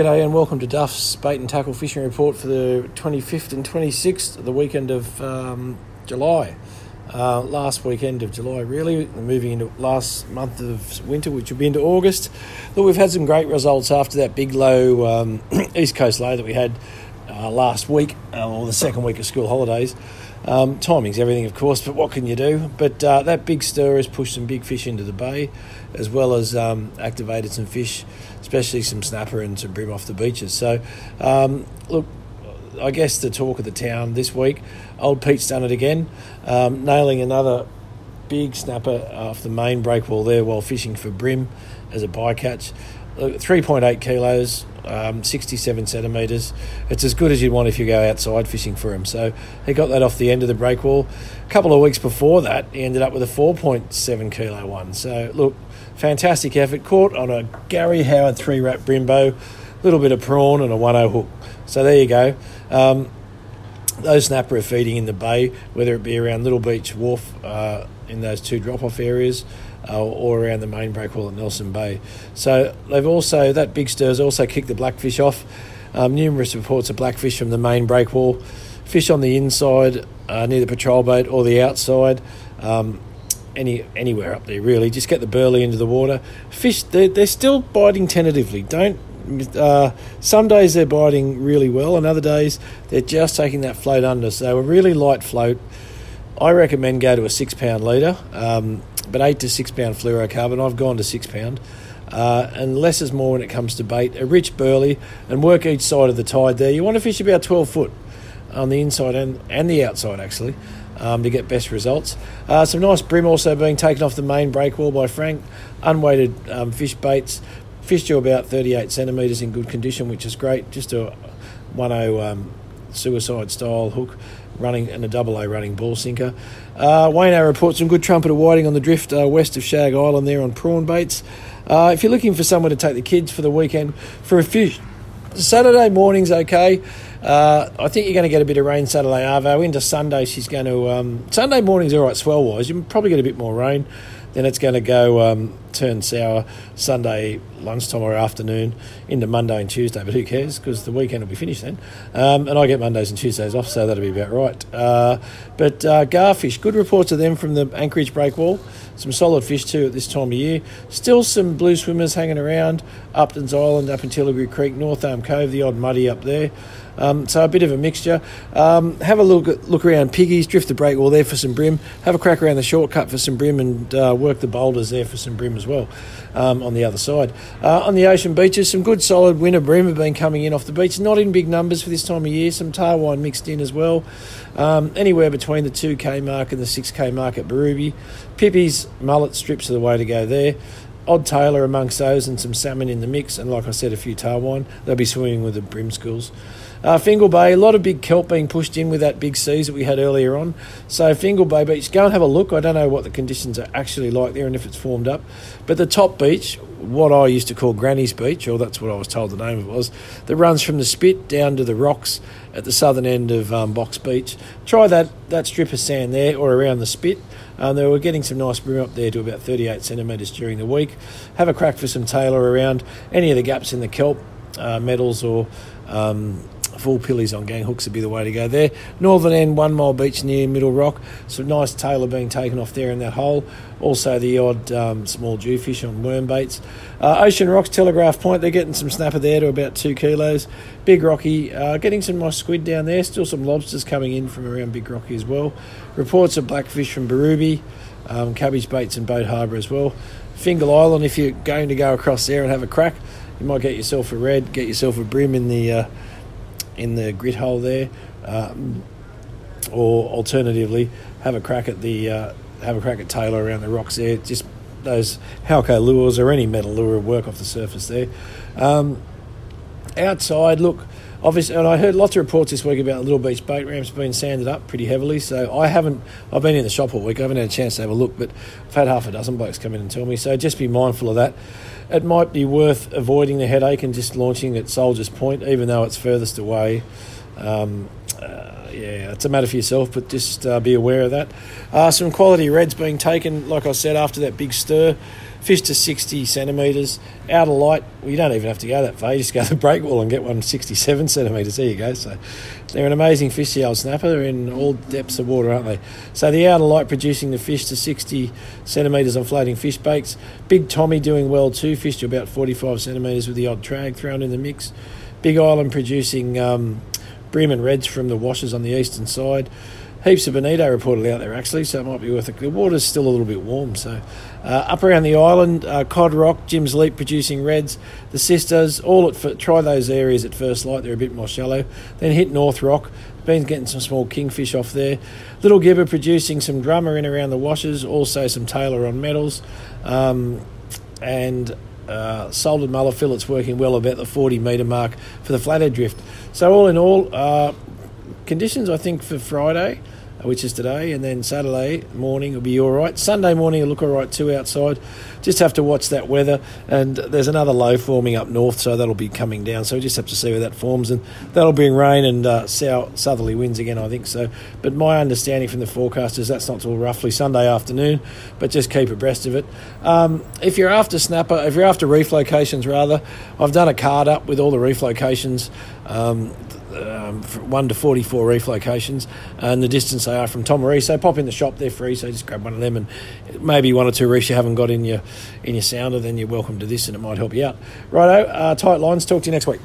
G'day and welcome to Duff's Bait and Tackle Fishing Report for the 25th and 26th, the weekend of um, July. Uh, last weekend of July, really, moving into last month of winter, which will be into August. Look, we've had some great results after that big low um, East Coast low that we had uh, last week, uh, or the second week of school holidays. Um, timing's everything, of course, but what can you do? But uh, that big stir has pushed some big fish into the bay, as well as um, activated some fish, especially some snapper and some bream off the beaches. So, um, look, I guess the talk of the town this week, old Pete's done it again, um, nailing another big snapper off the main breakwall there while fishing for bream as a bycatch. 3.8 kilos, um, 67 centimetres. It's as good as you'd want if you go outside fishing for him. So he got that off the end of the breakwall. A couple of weeks before that, he ended up with a 4.7 kilo one. So look, fantastic effort. Caught on a Gary Howard three wrap brimbo, little bit of prawn and a 1 hook. So there you go. Um, those snapper are feeding in the bay, whether it be around Little Beach Wharf uh, in those two drop off areas uh, or around the main breakwall at Nelson Bay. So they've also, that big stir has also kicked the blackfish off. Um, numerous reports of blackfish from the main breakwall, fish on the inside uh, near the patrol boat or the outside. Um, any anywhere up there really just get the burley into the water fish they're, they're still biting tentatively don't uh, some days they're biting really well and other days they're just taking that float under so a really light float i recommend go to a six pound leader um, but eight to six pound fluorocarbon. I've gone to six pound. Uh, and less is more when it comes to bait. A rich burley and work each side of the tide there. You want to fish about 12 foot on the inside and, and the outside actually um, to get best results. Uh, some nice bream also being taken off the main break wall by Frank. Unweighted um, fish baits. Fish to about 38 centimetres in good condition, which is great. Just a 10 um, suicide style hook running and a double A running ball sinker. Uh, Wayne reports some good trumpeter whiting on the drift uh, west of Shag Island there on prawn baits. Uh, if you're looking for somewhere to take the kids for the weekend for a fish, Saturday morning's okay. Uh, I think you're going to get a bit of rain Saturday, Arvo. Into Sunday, she's going to. Um, Sunday morning's all right, swell wise. You'll probably get a bit more rain then it's going to go um, turn sour Sunday lunchtime or afternoon into Monday and Tuesday. But who cares? Because the weekend will be finished then. Um, and I get Mondays and Tuesdays off, so that'll be about right. Uh, but uh, garfish, good reports of them from the Anchorage breakwall. Some solid fish too at this time of year. Still some blue swimmers hanging around. Upton's Island, up in Tilligerry Creek, North Arm Cove, the odd muddy up there. Um, so a bit of a mixture. Um, have a look look around Piggies, drift the breakwall there for some bream. Have a crack around the shortcut for some bream and uh, work the boulders there for some bream as well um, on the other side. Uh, on the ocean beaches, some good solid winter bream have been coming in off the beach. Not in big numbers for this time of year. Some tarwine mixed in as well. Um, anywhere between the 2k mark and the 6k mark at Birubi. Pippies, mullet strips are the way to go there. Odd tailor amongst those and some salmon in the mix, and like I said, a few tarwine. They'll be swimming with the bream schools. Uh, Fingal Bay, a lot of big kelp being pushed in with that big seas that we had earlier on. So Fingal Bay Beach, go and have a look. I don't know what the conditions are actually like there and if it's formed up. But the top beach, what I used to call Granny's Beach, or that's what I was told the name of it was, that runs from the spit down to the rocks at the southern end of um, Box Beach. Try that, that strip of sand there or around the spit. Um, they were getting some nice bream up there to about 38 centimetres during the week. Have a crack for some tailor around any of the gaps in the kelp, uh, metals or um, full pillies on gang hooks would be the way to go there. Northern end, one mile beach near Middle Rock. Some nice tailor being taken off there in that hole. Also the odd um, small jewfish on worm baits. Uh, Ocean Rocks, Telegraph Point, they're getting some snapper there to about two kilos. Big Rocky, uh, getting some nice squid down there. Still some lobsters coming in from around Big Rocky as well. Reports of blackfish from Birubi. Um, cabbage baits and Boat Harbour as well. Fingal Island, if you're going to go across there and have a crack, you might get yourself a red, get yourself a bream in the uh, in the grit hole there, um, or alternatively have a crack at the uh, have a crack at tailor around the rocks there. Just those Halco lures or any metal lure work off the surface there. Um, outside, look, obviously, and I heard lots of reports this week about the Little Beach boat ramps being sanded up pretty heavily. So I haven't, I've been in the shop all week. I haven't had a chance to have a look, but I've had half a dozen blokes come in and tell me. So just be mindful of that. It might be worth avoiding the headache and just launching at Soldiers Point, even though it's furthest away. Um, uh, yeah, it's a matter for yourself, but just uh, be aware of that. Uh, some quality reds being taken, like I said, after that big stir. Fish to 60 centimetres. Out of light, well, you don't even have to go that far. You just go to the break wall and get one 67 centimetres. There you go. So they're an amazing fish, the old snapper. They're in all depths of water, aren't they? So the outer light producing the fish to 60 centimetres on floating fish baits. Big Tommy doing well too. Fish to about 45 centimetres with the odd drag thrown in the mix. Big Island producing um, bream and reds from the washes on the eastern side heaps of bonito reported out there actually, so it might be worth it. The water's still a little bit warm, so uh, up around the island, uh, Cod Rock, Jim's Leap producing reds, the sisters, all at try those areas at first light. They're a bit more shallow. Then hit North Rock. Been getting some small kingfish off there. Little Gibber producing some drummer in around the washes, also some tailor on metals, um, and uh, salted mullet fillets working well about the 40 metre mark for the flathead drift. So all in all, uh, conditions I think for Friday which is today, and then Saturday morning will be all right. Sunday morning will look all right too outside. Just have to watch that weather, and there's another low forming up north, so that'll be coming down. So we just have to see where that forms, and that'll bring rain and uh, south, southerly winds again, I think so. But my understanding from the forecast is that's not till roughly Sunday afternoon, but just keep abreast of it. Um, if you're after snapper, if you're after reef locations rather, I've done a card up with all the reef locations. Um, um, 1 to 44 reef locations and the distance they are from Tomaree. So pop in the shop, they're free, so just grab one of them and maybe one or two reefs you haven't got in your, in your sounder, then you're welcome to this and it might help you out. Righto, uh, tight lines, talk to you next week.